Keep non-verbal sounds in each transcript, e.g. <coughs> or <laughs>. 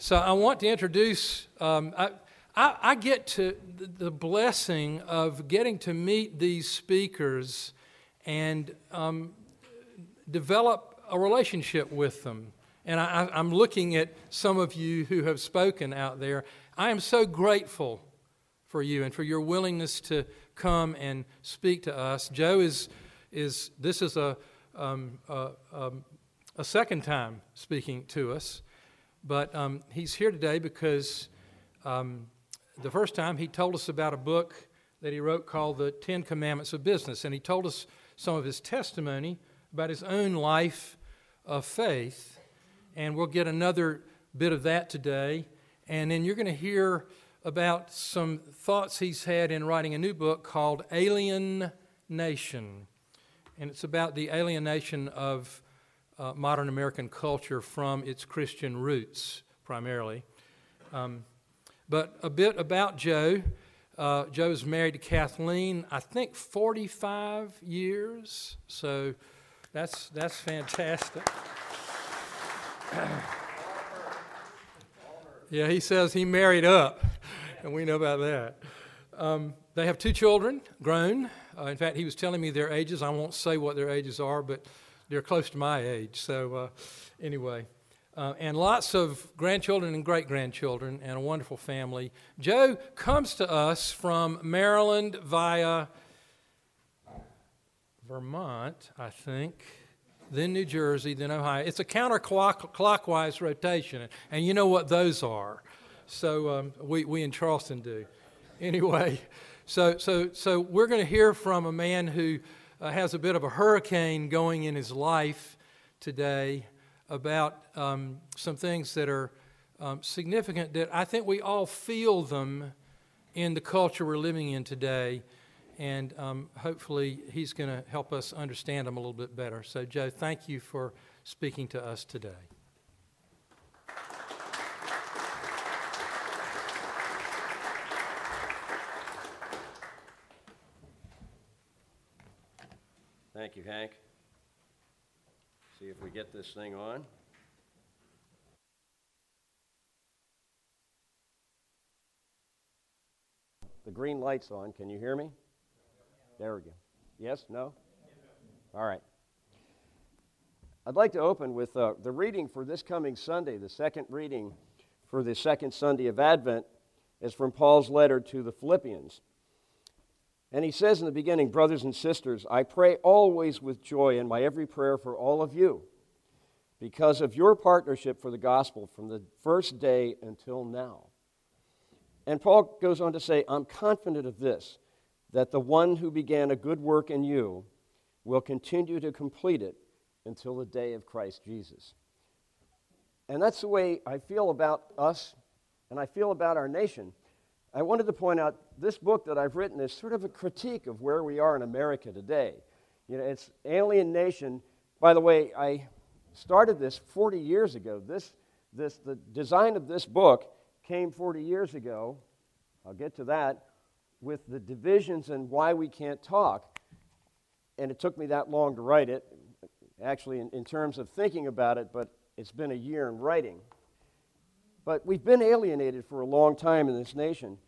So I want to introduce. Um, I, I, I, get to the blessing of getting to meet these speakers and um, develop a relationship with them. And I, I'm looking at some of you who have spoken out there. I am so grateful for you and for your willingness to come and speak to us. Joe is, is this is a, um, a, um, a second time speaking to us. But um, he's here today because um, the first time he told us about a book that he wrote called The Ten Commandments of Business. And he told us some of his testimony about his own life of faith. And we'll get another bit of that today. And then you're going to hear about some thoughts he's had in writing a new book called Alien Nation. And it's about the alienation of uh, modern American culture from its Christian roots, primarily. Um, but a bit about Joe. Uh, Joe's married to Kathleen, I think 45 years, so that's, that's fantastic. <coughs> yeah, he says he married up, and we know about that. Um, they have two children, grown. Uh, in fact, he was telling me their ages. I won't say what their ages are, but they're close to my age. So, uh, anyway. Uh, and lots of grandchildren and great grandchildren, and a wonderful family. Joe comes to us from Maryland via Vermont, I think, then New Jersey, then Ohio. It's a counterclockwise rotation, and you know what those are. So um, we, we in Charleston do. Anyway, so, so, so we're going to hear from a man who uh, has a bit of a hurricane going in his life today about um, some things that are um, significant that I think we all feel them in the culture we're living in today. And um, hopefully, he's going to help us understand them a little bit better. So, Joe, thank you for speaking to us today. Thank you, Hank. See if we get this thing on. The green light's on. Can you hear me? There we go. Yes? No? All right. I'd like to open with uh, the reading for this coming Sunday. The second reading for the second Sunday of Advent is from Paul's letter to the Philippians. And he says in the beginning, Brothers and sisters, I pray always with joy in my every prayer for all of you, because of your partnership for the gospel from the first day until now. And Paul goes on to say, I'm confident of this, that the one who began a good work in you will continue to complete it until the day of Christ Jesus. And that's the way I feel about us and I feel about our nation. I wanted to point out this book that I've written is sort of a critique of where we are in America today. You know, it's Alien Nation. By the way, I started this 40 years ago. This, this, the design of this book came 40 years ago. I'll get to that with the divisions and why we can't talk. And it took me that long to write it, actually, in, in terms of thinking about it, but it's been a year in writing. But we've been alienated for a long time in this nation.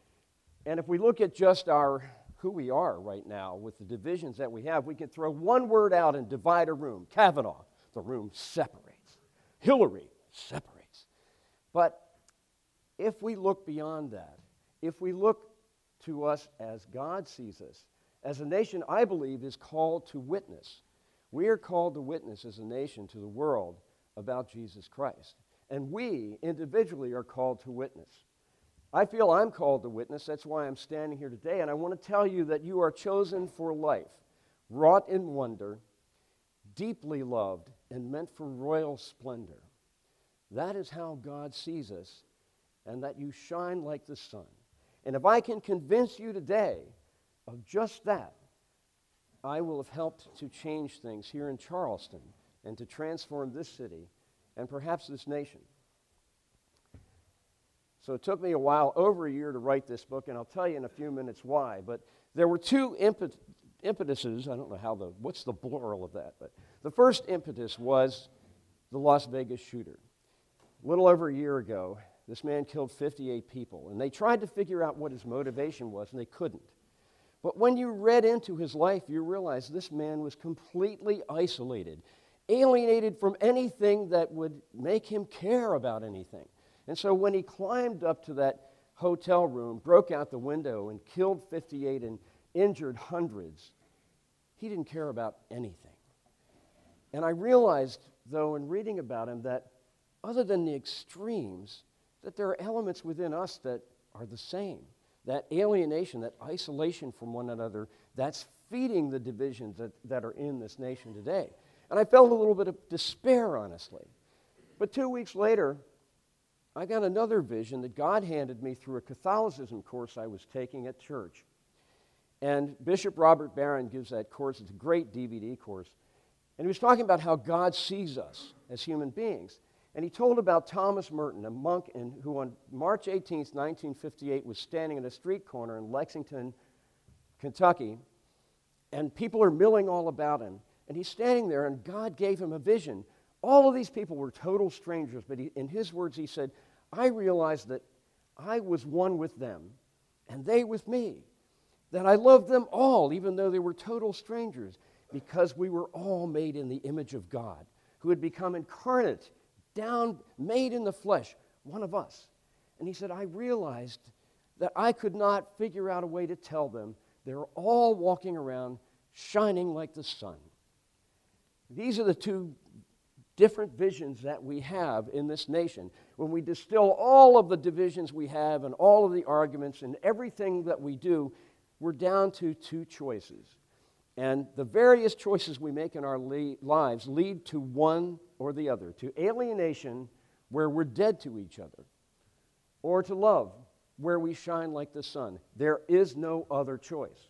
And if we look at just our who we are right now with the divisions that we have, we can throw one word out and divide a room. Kavanaugh, the room separates. Hillary separates. But if we look beyond that, if we look to us as God sees us, as a nation, I believe, is called to witness. We are called to witness as a nation to the world about Jesus Christ. And we individually are called to witness. I feel I'm called to witness. That's why I'm standing here today. And I want to tell you that you are chosen for life, wrought in wonder, deeply loved, and meant for royal splendor. That is how God sees us, and that you shine like the sun. And if I can convince you today of just that, I will have helped to change things here in Charleston and to transform this city and perhaps this nation. So it took me a while, over a year, to write this book, and I'll tell you in a few minutes why. But there were two impet- impetuses. I don't know how the, what's the plural of that, but the first impetus was the Las Vegas shooter. A little over a year ago, This man killed 58 people. And they tried to figure out what his motivation was, and they couldn't. But when you read into his life, you realize this man was completely isolated, alienated from anything that would make him care about anything. And so when he climbed up to that hotel room, broke out the window, and killed 58 and injured hundreds, he didn't care about anything. And I realized, though, in reading about him, that other than the extremes, that there are elements within us that are the same. That alienation, that isolation from one another, that's feeding the divisions that, that are in this nation today. And I felt a little bit of despair, honestly. But two weeks later, I got another vision that God handed me through a Catholicism course I was taking at church. And Bishop Robert Barron gives that course. It's a great DVD course. And he was talking about how God sees us as human beings. And he told about Thomas Merton, a monk in, who on March 18, 1958, was standing in a street corner in Lexington, Kentucky, and people are milling all about him. And he's standing there, and God gave him a vision. All of these people were total strangers, but he, in his words, he said, I realized that I was one with them, and they with me. That I loved them all, even though they were total strangers, because we were all made in the image of God, who had become incarnate down, made in the flesh, one of us. And he said, I realized that I could not figure out a way to tell them they're all walking around shining like the sun. These are the two different visions that we have in this nation. When we distill all of the divisions we have and all of the arguments and everything that we do, we're down to two choices. And the various choices we make in our lives lead to one or the other to alienation, where we're dead to each other, or to love, where we shine like the sun. There is no other choice.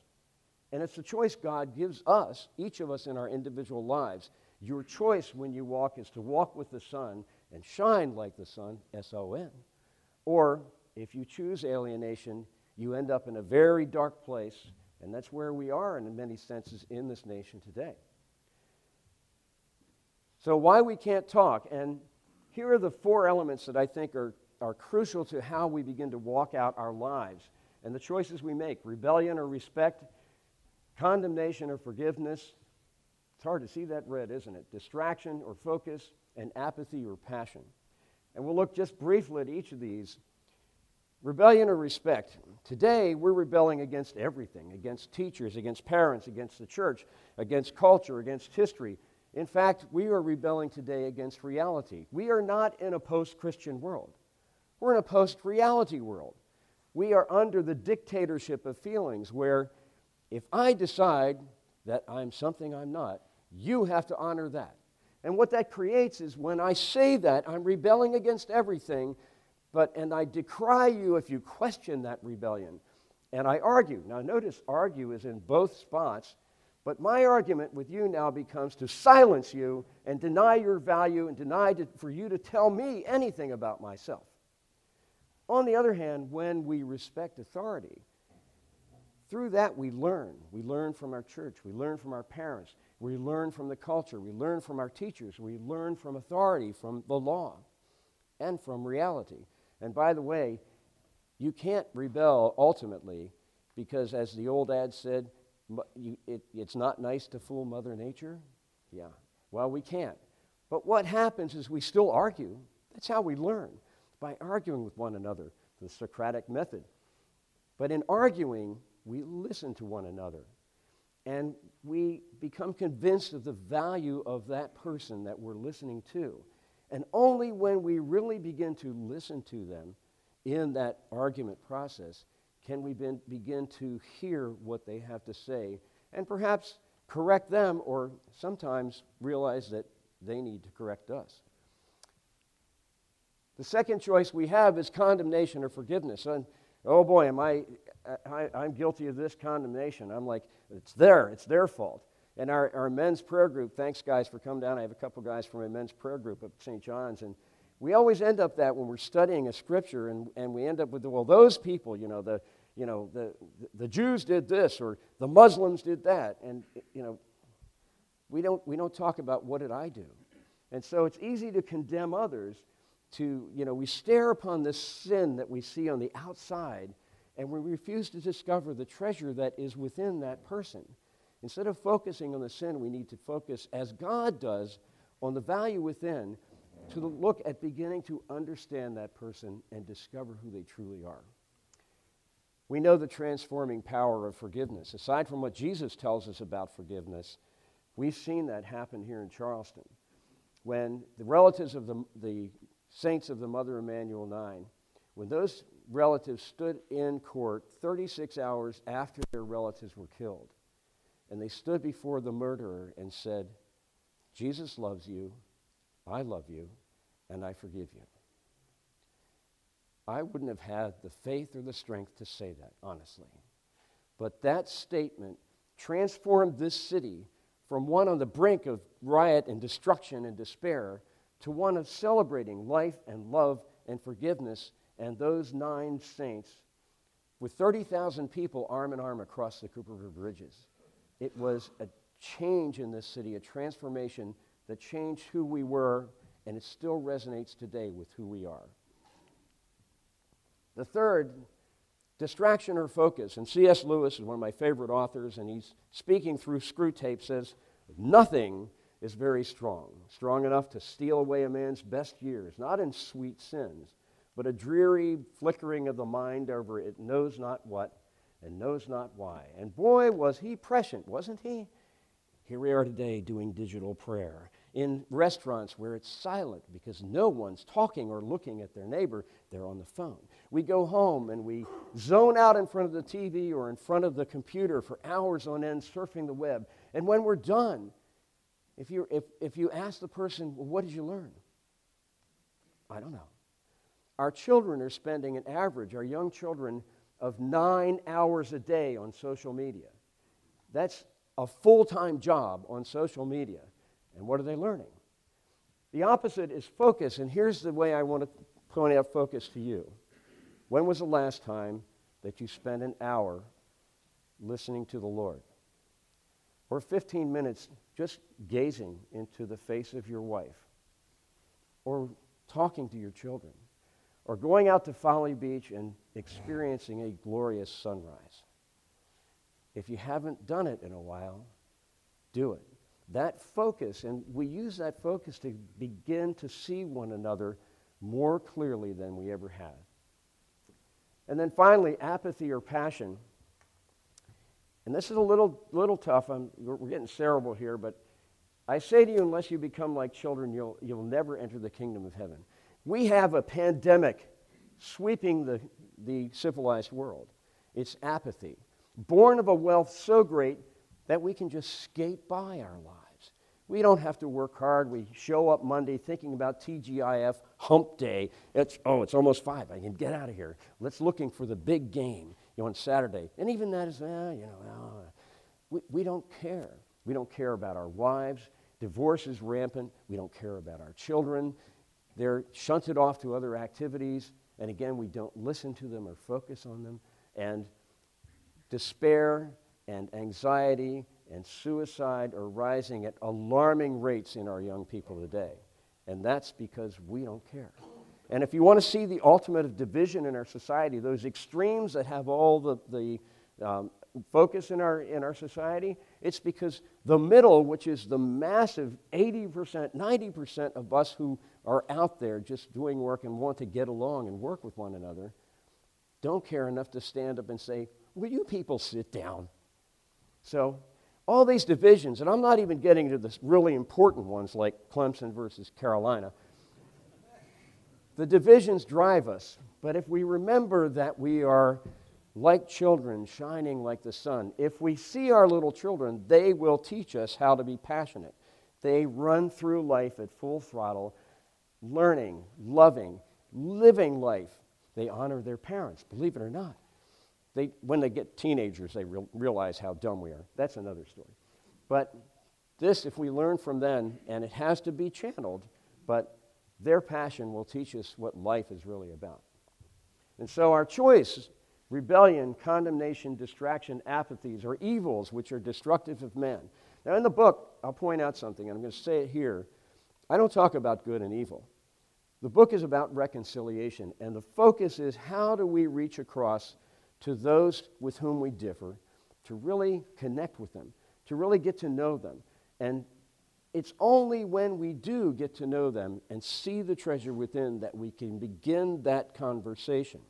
And it's the choice God gives us, each of us in our individual lives. Your choice when you walk is to walk with the sun and shine like the sun, S O N. Or if you choose alienation, you end up in a very dark place, and that's where we are in many senses in this nation today. So, why we can't talk, and here are the four elements that I think are, are crucial to how we begin to walk out our lives and the choices we make rebellion or respect, condemnation or forgiveness. It's hard to see that red, isn't it? Distraction or focus, and apathy or passion. And we'll look just briefly at each of these. Rebellion or respect. Today, we're rebelling against everything against teachers, against parents, against the church, against culture, against history, in fact, we are rebelling today against reality. We are not in a post Christian world, we're in a post reality world. We are under the dictatorship of feelings where if I decide that I'm something I'm not, you have to honor that. And what that creates is when I say that, I'm rebelling against everything, but and I decry you if you question that rebellion. And I argue. Now notice argue is in both spots but my argument with you now becomes to silence you and deny your value and deny to, for you to tell me anything about myself. On the other hand, when we respect authority, through that we learn. We learn from our church, we learn from our parents, we learn from the culture, we learn from our teachers, we learn from authority, from the law, and from reality. And by the way, you can't rebel ultimately because, as the old ad said, you, it, it's not nice to fool Mother Nature? Yeah. Well, we can't. But what happens is we still argue. That's how we learn, by arguing with one another, the Socratic method. But in arguing, we listen to one another. And we become convinced of the value of that person that we're listening to. And only when we really begin to listen to them in that argument process can we begin to hear what they have to say and perhaps correct them or sometimes realize that they need to correct us. The second choice we have is condemnation or forgiveness. And oh boy, am I, I I'm guilty of this condemnation. I'm like, it's there, it's their fault. And our, our men's prayer group, thanks guys for coming down. I have a couple guys from my men's prayer group at St. John's, and we always end up that when we're studying a scripture and, and we end up with, well, those people, you know, the, you know, the, the Jews did this or the Muslims did that. And, you know, we don't, we don't talk about what did I do. And so it's easy to condemn others, to, you know, we stare upon this sin that we see on the outside and we refuse to discover the treasure that is within that person. Instead of focusing on the sin, we need to focus, as God does, on the value within to look at beginning to understand that person and discover who they truly are. We know the transforming power of forgiveness. Aside from what Jesus tells us about forgiveness, we've seen that happen here in Charleston. When the relatives of the, the saints of the Mother Emanuel Nine, when those relatives stood in court 36 hours after their relatives were killed, and they stood before the murderer and said, Jesus loves you, I love you, and I forgive you. I wouldn't have had the faith or the strength to say that, honestly. But that statement transformed this city from one on the brink of riot and destruction and despair to one of celebrating life and love and forgiveness. And those nine saints, with 30,000 people arm in arm across the Cooper River Bridges, it was a change in this city, a transformation that changed who we were, and it still resonates today with who we are. The third, distraction or focus. And C.S. Lewis is one of my favorite authors, and he's speaking through Screwtape, says, Nothing is very strong, strong enough to steal away a man's best years, not in sweet sins, but a dreary flickering of the mind over it knows not what and knows not why. And boy, was he prescient, wasn't he? Here we are today doing digital prayer. In restaurants where it's silent because no one's talking or looking at their neighbor, they're on the phone. We go home and we zone out in front of the TV or in front of the computer for hours on end surfing the web. And when we're done, if you, if, if you ask the person, well, what did you learn? I don't know. Our children are spending an average, our young children, of nine hours a day on social media. That's a full time job on social media. And what are they learning? The opposite is focus, and here's the way I want to point out focus to you. When was the last time that you spent an hour listening to the Lord? Or 15 minutes just gazing into the face of your wife? Or talking to your children? Or going out to Folly Beach and experiencing a glorious sunrise? If you haven't done it in a while, do it. That focus, and we use that focus to begin to see one another more clearly than we ever have. And then finally, apathy or passion. And this is a little, little tough. I'm, we're getting cerebral here, but I say to you, unless you become like children, you'll, you'll never enter the kingdom of heaven. We have a pandemic sweeping the, the civilized world. It's apathy born of a wealth so great that we can just skate by our lives. We don't have to work hard. We show up Monday thinking about TGIF hump day. It's, oh, it's almost five. I can get out of here. Let's looking for the big game you know, on Saturday. And even that is, eh, you know, uh, we, we don't care. We don't care about our wives. Divorce is rampant. We don't care about our children. They're shunted off to other activities. And again, we don't listen to them or focus on them. And despair and anxiety and suicide are rising at alarming rates in our young people today. And that's because we don't care. And if you want to see the ultimate of division in our society, those extremes that have all the, the um, focus in our, in our society, it's because the middle, which is the massive 80%, 90% of us who are out there just doing work and want to get along and work with one another, don't care enough to stand up and say, Will you people sit down? So, all these divisions, and I'm not even getting to the really important ones like Clemson versus Carolina. The divisions drive us, but if we remember that we are like children shining like the sun, if we see our little children, they will teach us how to be passionate. They run through life at full throttle, learning, loving, living life. They honor their parents, believe it or not. They, when they get teenagers, they re- realize how dumb we are. That's another story. But this, if we learn from them, and it has to be channeled, but their passion will teach us what life is really about. And so our choice rebellion, condemnation, distraction, apathies are evils which are destructive of men. Now, in the book, I'll point out something, and I'm going to say it here. I don't talk about good and evil. The book is about reconciliation, and the focus is how do we reach across to those with whom we differ to really connect with them, to really get to know them. And it's only when we do get to know them and see the treasure within that we can begin that conversation.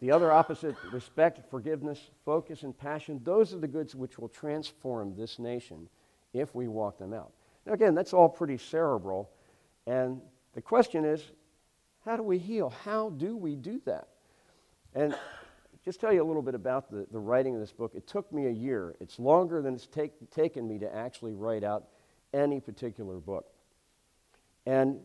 The other opposite, respect, forgiveness, focus, and passion, those are the goods which will transform this nation if we walk them out. Now, again, that's all pretty cerebral. And the question is how do we heal? How do we do that? And just tell you a little bit about the, the writing of this book. It took me a year. It's longer than it's take, taken me to actually write out any particular book. And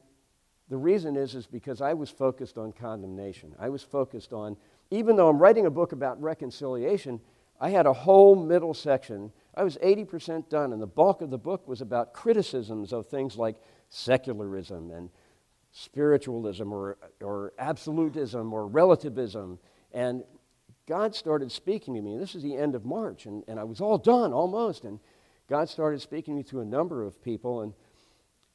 the reason is, is because I was focused on condemnation. I was focused on, even though I'm writing a book about reconciliation, I had a whole middle section. I was 80% done, and the bulk of the book was about criticisms of things like secularism and spiritualism or, or absolutism or relativism. And God started speaking to me. This is the end of March, and, and I was all done almost. And God started speaking to me to a number of people. And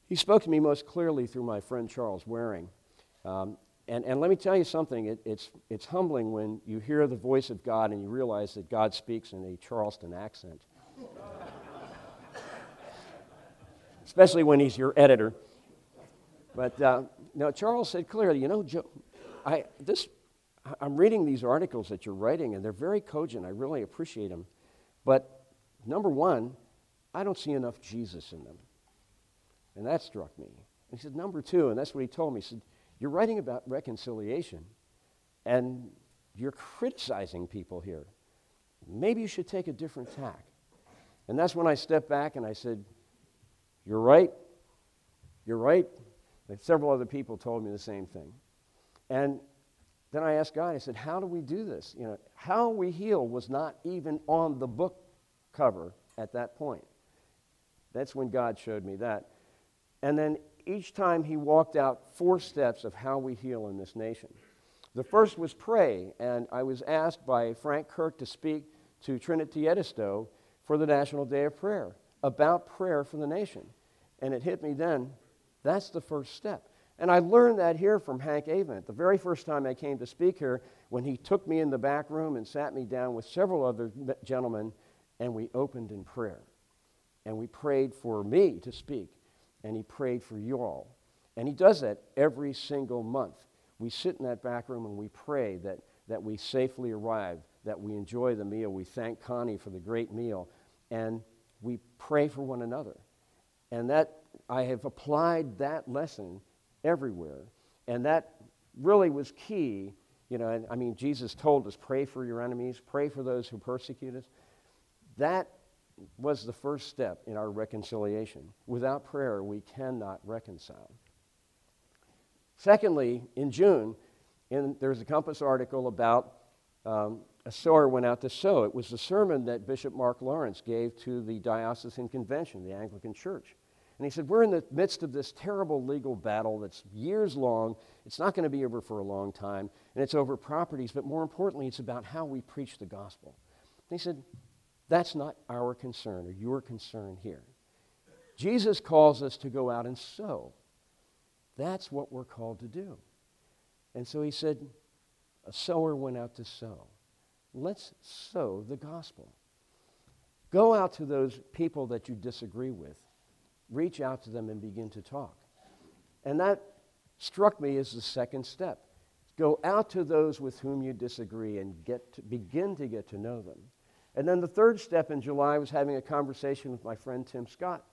he spoke to me most clearly through my friend Charles Waring. Um, and, and let me tell you something, it, it's, it's humbling when you hear the voice of God and you realize that God speaks in a Charleston accent. Especially when he's your editor. But uh, no, Charles said clearly, you know, Joe, I, this, I'm reading these articles that you're writing, and they're very cogent. I really appreciate them. But number one, I don't see enough Jesus in them. And that struck me. And he said, number two, and that's what he told me. He said, You're writing about reconciliation, and you're criticizing people here. Maybe you should take a different tack. And that's when I stepped back and I said, You're right. You're right. And several other people told me the same thing. And then I asked God, I said, How do we do this? You know, how we heal was not even on the book cover at that point. That's when God showed me that. And then each time he walked out four steps of how we heal in this nation. The first was pray, and I was asked by Frank Kirk to speak to Trinity Edisto for the National Day of Prayer about prayer for the nation. And it hit me then that's the first step. And I learned that here from Hank Avent. The very first time I came to speak here, when he took me in the back room and sat me down with several other gentlemen, and we opened in prayer. And we prayed for me to speak and he prayed for you all. And he does that every single month. We sit in that back room and we pray that, that we safely arrive, that we enjoy the meal. We thank Connie for the great meal, and we pray for one another. And that I have applied that lesson everywhere. And that really was key. You know, and I mean, Jesus told us, pray for your enemies, pray for those who persecute us. That was the first step in our reconciliation. Without prayer, we cannot reconcile. Secondly, in June, in, there's a Compass article about um, a sower went out to sow. It was the sermon that Bishop Mark Lawrence gave to the Diocesan Convention, the Anglican Church. And he said, We're in the midst of this terrible legal battle that's years long. It's not going to be over for a long time, and it's over properties, but more importantly, it's about how we preach the gospel. And he said, that's not our concern or your concern here. Jesus calls us to go out and sow. That's what we're called to do. And so he said, A sower went out to sow. Let's sow the gospel. Go out to those people that you disagree with, reach out to them and begin to talk. And that struck me as the second step. Go out to those with whom you disagree and get to, begin to get to know them. And then the third step in July was having a conversation with my friend Tim Scott.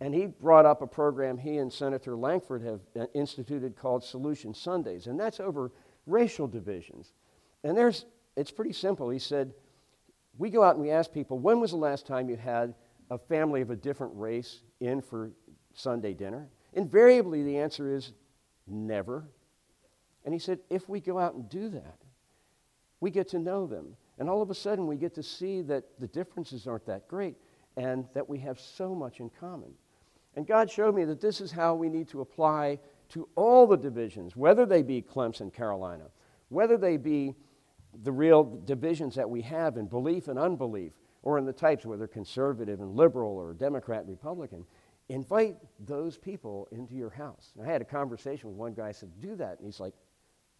And he brought up a program he and Senator Lankford have uh, instituted called Solution Sundays. And that's over racial divisions. And there's, it's pretty simple. He said, We go out and we ask people, when was the last time you had a family of a different race in for Sunday dinner? Invariably, the answer is never. And he said, if we go out and do that, we get to know them. And all of a sudden, we get to see that the differences aren't that great and that we have so much in common. And God showed me that this is how we need to apply to all the divisions, whether they be Clemson, Carolina, whether they be the real divisions that we have in belief and unbelief, or in the types, whether conservative and liberal or Democrat and Republican. invite those people into your house. And I had a conversation with one guy. I said, Do that. And he's like,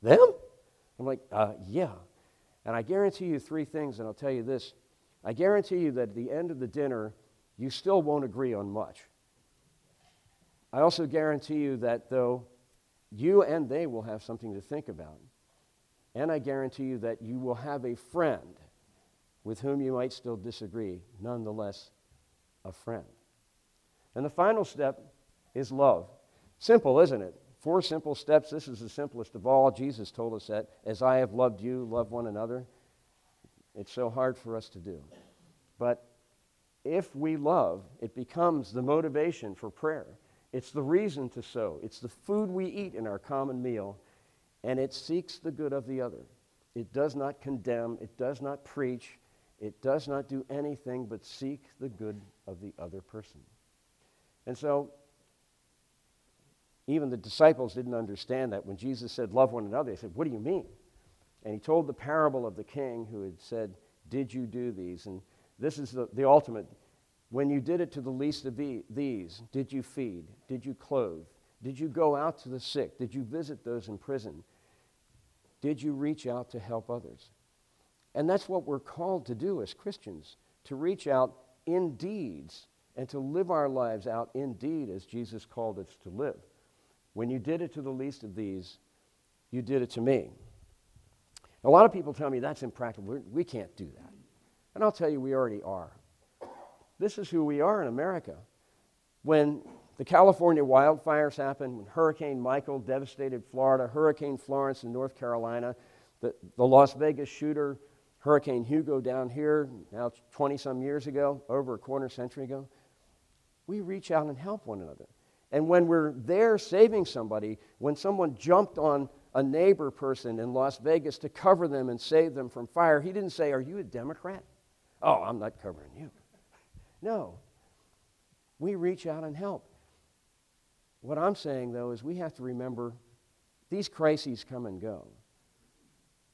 Them? I'm like, uh, Yeah. And I guarantee you three things, and I'll tell you this. I guarantee you that at the end of the dinner, you still won't agree on much. I also guarantee you that, though, you and they will have something to think about. And I guarantee you that you will have a friend with whom you might still disagree, nonetheless, a friend. And the final step is love. Simple, isn't it? Four simple steps. This is the simplest of all. Jesus told us that, as I have loved you, love one another. It's so hard for us to do. But if we love, it becomes the motivation for prayer. It's the reason to sow. It's the food we eat in our common meal, and it seeks the good of the other. It does not condemn, it does not preach, it does not do anything but seek the good of the other person. And so, even the disciples didn't understand that. When Jesus said, Love one another, they said, What do you mean? And he told the parable of the king who had said, Did you do these? And this is the, the ultimate. When you did it to the least of the, these, did you feed? Did you clothe? Did you go out to the sick? Did you visit those in prison? Did you reach out to help others? And that's what we're called to do as Christians to reach out in deeds and to live our lives out in deed as Jesus called us to live. When you did it to the least of these, you did it to me. A lot of people tell me that's impractical. We can not do that. And I'll tell you, we already are. This is who we are in America. When the California wildfires happened, when Hurricane Michael devastated Florida, Hurricane Florence in North Carolina, the, the Las Vegas shooter, Hurricane Hugo down here, now 20 some years ago, over a quarter century ago, we reach out and help one another. And when we're there saving somebody, when someone jumped on a neighbor person in Las Vegas to cover them and save them from fire, he didn't say, Are you a Democrat? Oh, I'm not covering you. <laughs> No. We reach out and help. What I'm saying, though, is we have to remember these crises come and go.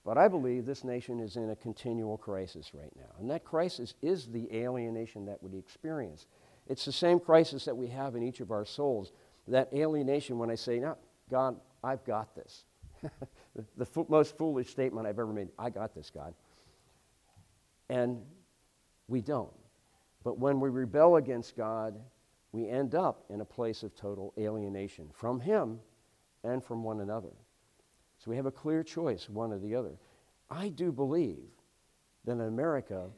But I believe this nation is in a continual crisis right now. And that crisis is the alienation that we experience. It's the same crisis that we have in each of our souls. That alienation when I say, no, God, I've got this. <laughs> the, most foolish statement I've ever made I got this, God. And we don't. But when we rebel against God, we end up in a place of total alienation from Him and from one another. So we have a clear choice, one or the other. I do believe that in America,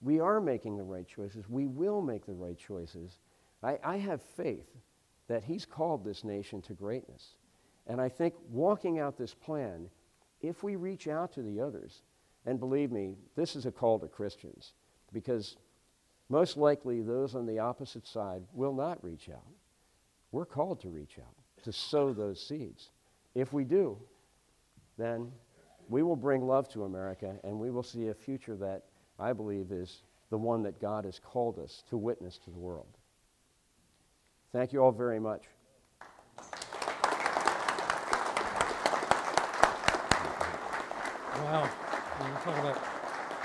we are making the right choices. We will make the right choices. I, I have faith that He's called this nation to greatness. And I think walking out this plan, if we reach out to the others, and believe me, this is a call to Christians, because most likely those on the opposite side will not reach out. We're called to reach out, to sow those seeds. If we do, then we will bring love to America and we will see a future that I believe is the one that God has called us to witness to the world. Thank you all very much. Wow. You're talking about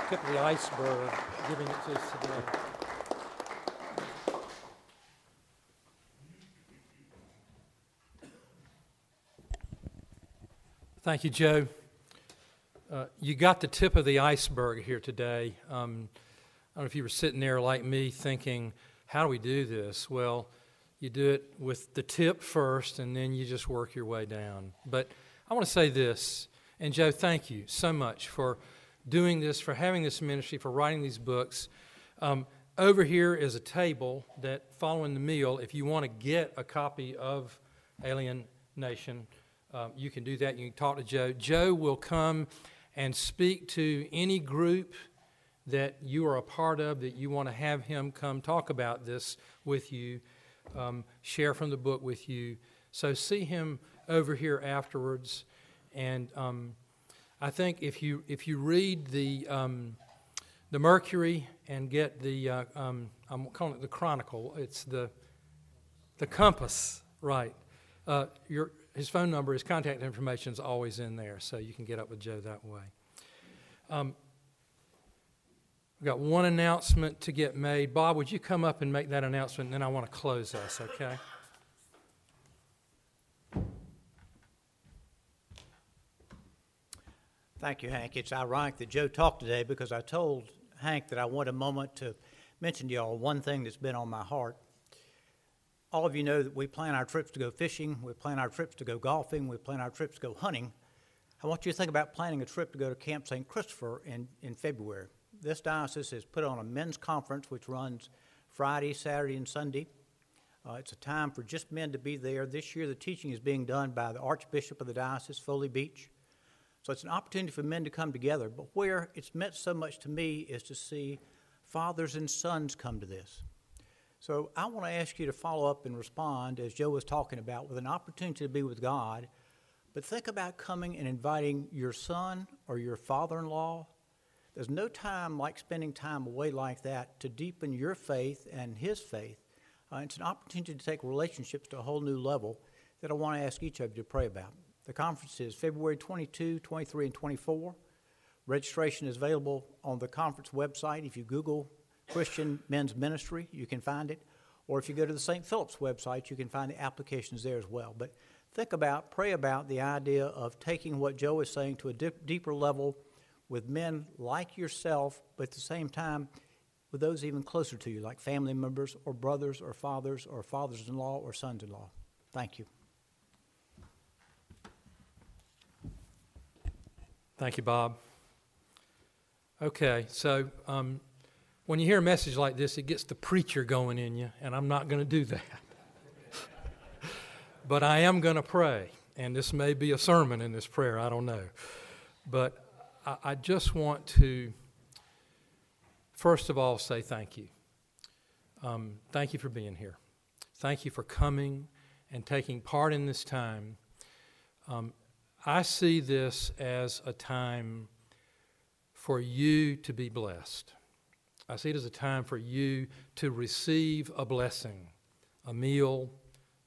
tip of the iceberg, giving it to us today. Thank you, Joe. Uh, you got the tip of the iceberg here today. Um, I don't know if you were sitting there like me thinking, how do we do this? Well, you do it with the tip first, and then you just work your way down. But I want to say this, and Joe, thank you so much for doing this, for having this ministry, for writing these books. Um, over here is a table that, following the meal, if you want to get a copy of Alien Nation, um, you can do that. You can talk to Joe. Joe will come and speak to any group that you are a part of that you want to have him come talk about this with you, um, share from the book with you. So see him over here afterwards. And um, I think if you if you read the um, the Mercury and get the uh, um, I'm calling it the Chronicle. It's the the compass, right? Uh, your his phone number, his contact information is always in there, so you can get up with Joe that way. Um, We've got one announcement to get made. Bob, would you come up and make that announcement, and then I want to close us, okay? Thank you, Hank. It's ironic that Joe talked today because I told Hank that I want a moment to mention to y'all one thing that's been on my heart. All of you know that we plan our trips to go fishing, we plan our trips to go golfing, we plan our trips to go hunting. I want you to think about planning a trip to go to Camp St. Christopher in, in February. This diocese has put on a men's conference which runs Friday, Saturday, and Sunday. Uh, it's a time for just men to be there. This year, the teaching is being done by the Archbishop of the Diocese, Foley Beach. So it's an opportunity for men to come together. But where it's meant so much to me is to see fathers and sons come to this. So I want to ask you to follow up and respond, as Joe was talking about, with an opportunity to be with God. But think about coming and inviting your son or your father in law. There's no time like spending time away like that to deepen your faith and his faith. Uh, it's an opportunity to take relationships to a whole new level that I want to ask each of you to pray about. The conference is February 22, 23, and 24. Registration is available on the conference website. If you Google Christian Men's Ministry, you can find it. Or if you go to the St. Philip's website, you can find the applications there as well. But think about, pray about the idea of taking what Joe is saying to a dip, deeper level with men like yourself, but at the same time, with those even closer to you, like family members or brothers or fathers or fathers in law or sons in law. Thank you. Thank you, Bob. Okay, so um, when you hear a message like this, it gets the preacher going in you, and I'm not going to do that. <laughs> but I am going to pray, and this may be a sermon in this prayer, I don't know. But I, just want to, first of all, say thank you. Um, thank you for being here. Thank you for coming and taking part in this time. Um, I see this as a time for you to be blessed. I see it as a time for you to receive a blessing, a meal,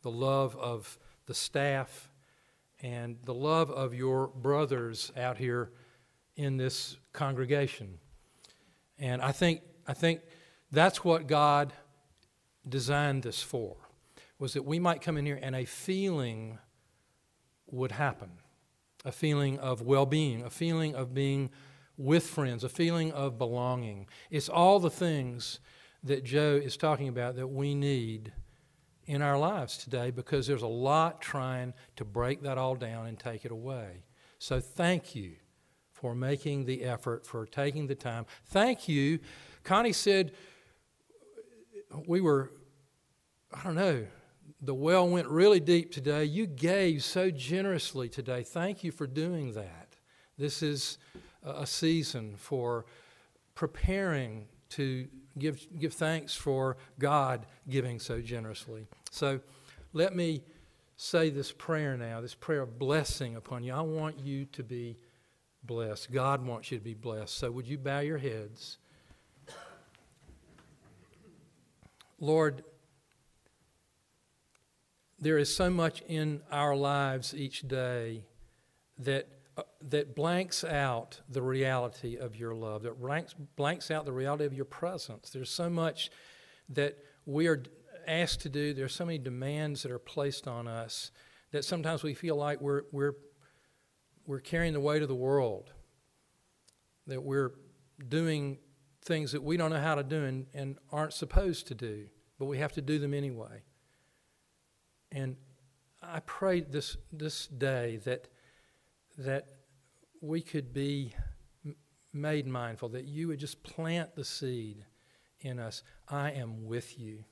the love of the staff, and the love of your brothers out here in this congregation. And I think, I think that's what God designed this for, was that we might come in here and a feeling would happen a feeling of well being, a feeling of being with friends, a feeling of belonging. It's all the things that Joe is talking about that we need in our lives today because there's a lot trying to break that all down and take it away. So thank you for making the effort, for taking the time. Thank you. Connie said we were, I don't know, the well went really deep today. You gave so generously today. Thank you for doing that. This is a season for preparing to give, give thanks for God giving so generously. So let me say this prayer now, this prayer of blessing upon you. I want you to be blessed. God wants you to be blessed. So would you bow your heads? Lord, there is so much in our lives each day that, uh, that blanks out the reality of your love, that blanks, blanks out the reality of your presence. There's so much that we are asked to do, there's so many demands that are placed on us that sometimes we feel like we're, we're, we're carrying the weight of the world, that we're doing things that we don't know how to do and, and aren't supposed to do, but we have to do them anyway. And I pray this, this day that, that we could be made mindful, that you would just plant the seed in us. I am with you.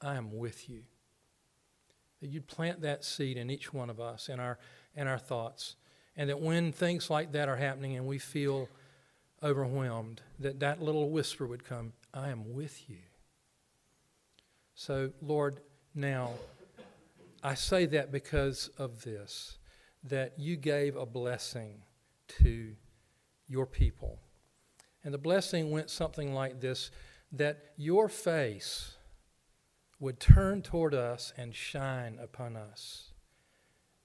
I am with you. That you'd plant that seed in each one of us, in our, in our thoughts. And that when things like that are happening and we feel overwhelmed, that that little whisper would come, I am with you. So, Lord, now. I say that because of this that you gave a blessing to your people. And the blessing went something like this that your face would turn toward us and shine upon us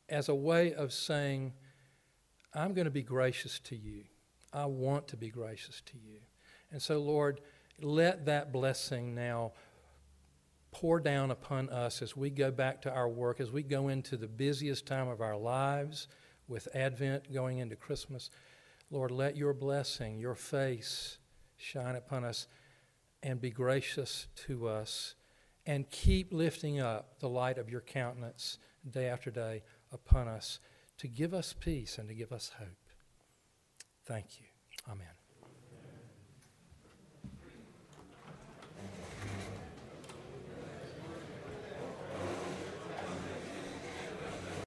as a way of saying, I'm going to be gracious to you. I want to be gracious to you. And so, Lord, let that blessing now pour down upon us as we go back to our work, as we go into the busiest time of our lives with Advent going into Christmas. Lord, let your blessing, your face shine upon us and be gracious to us and keep lifting up the light of your countenance day after day upon us to give us peace and to give us hope. Thank you. Amen.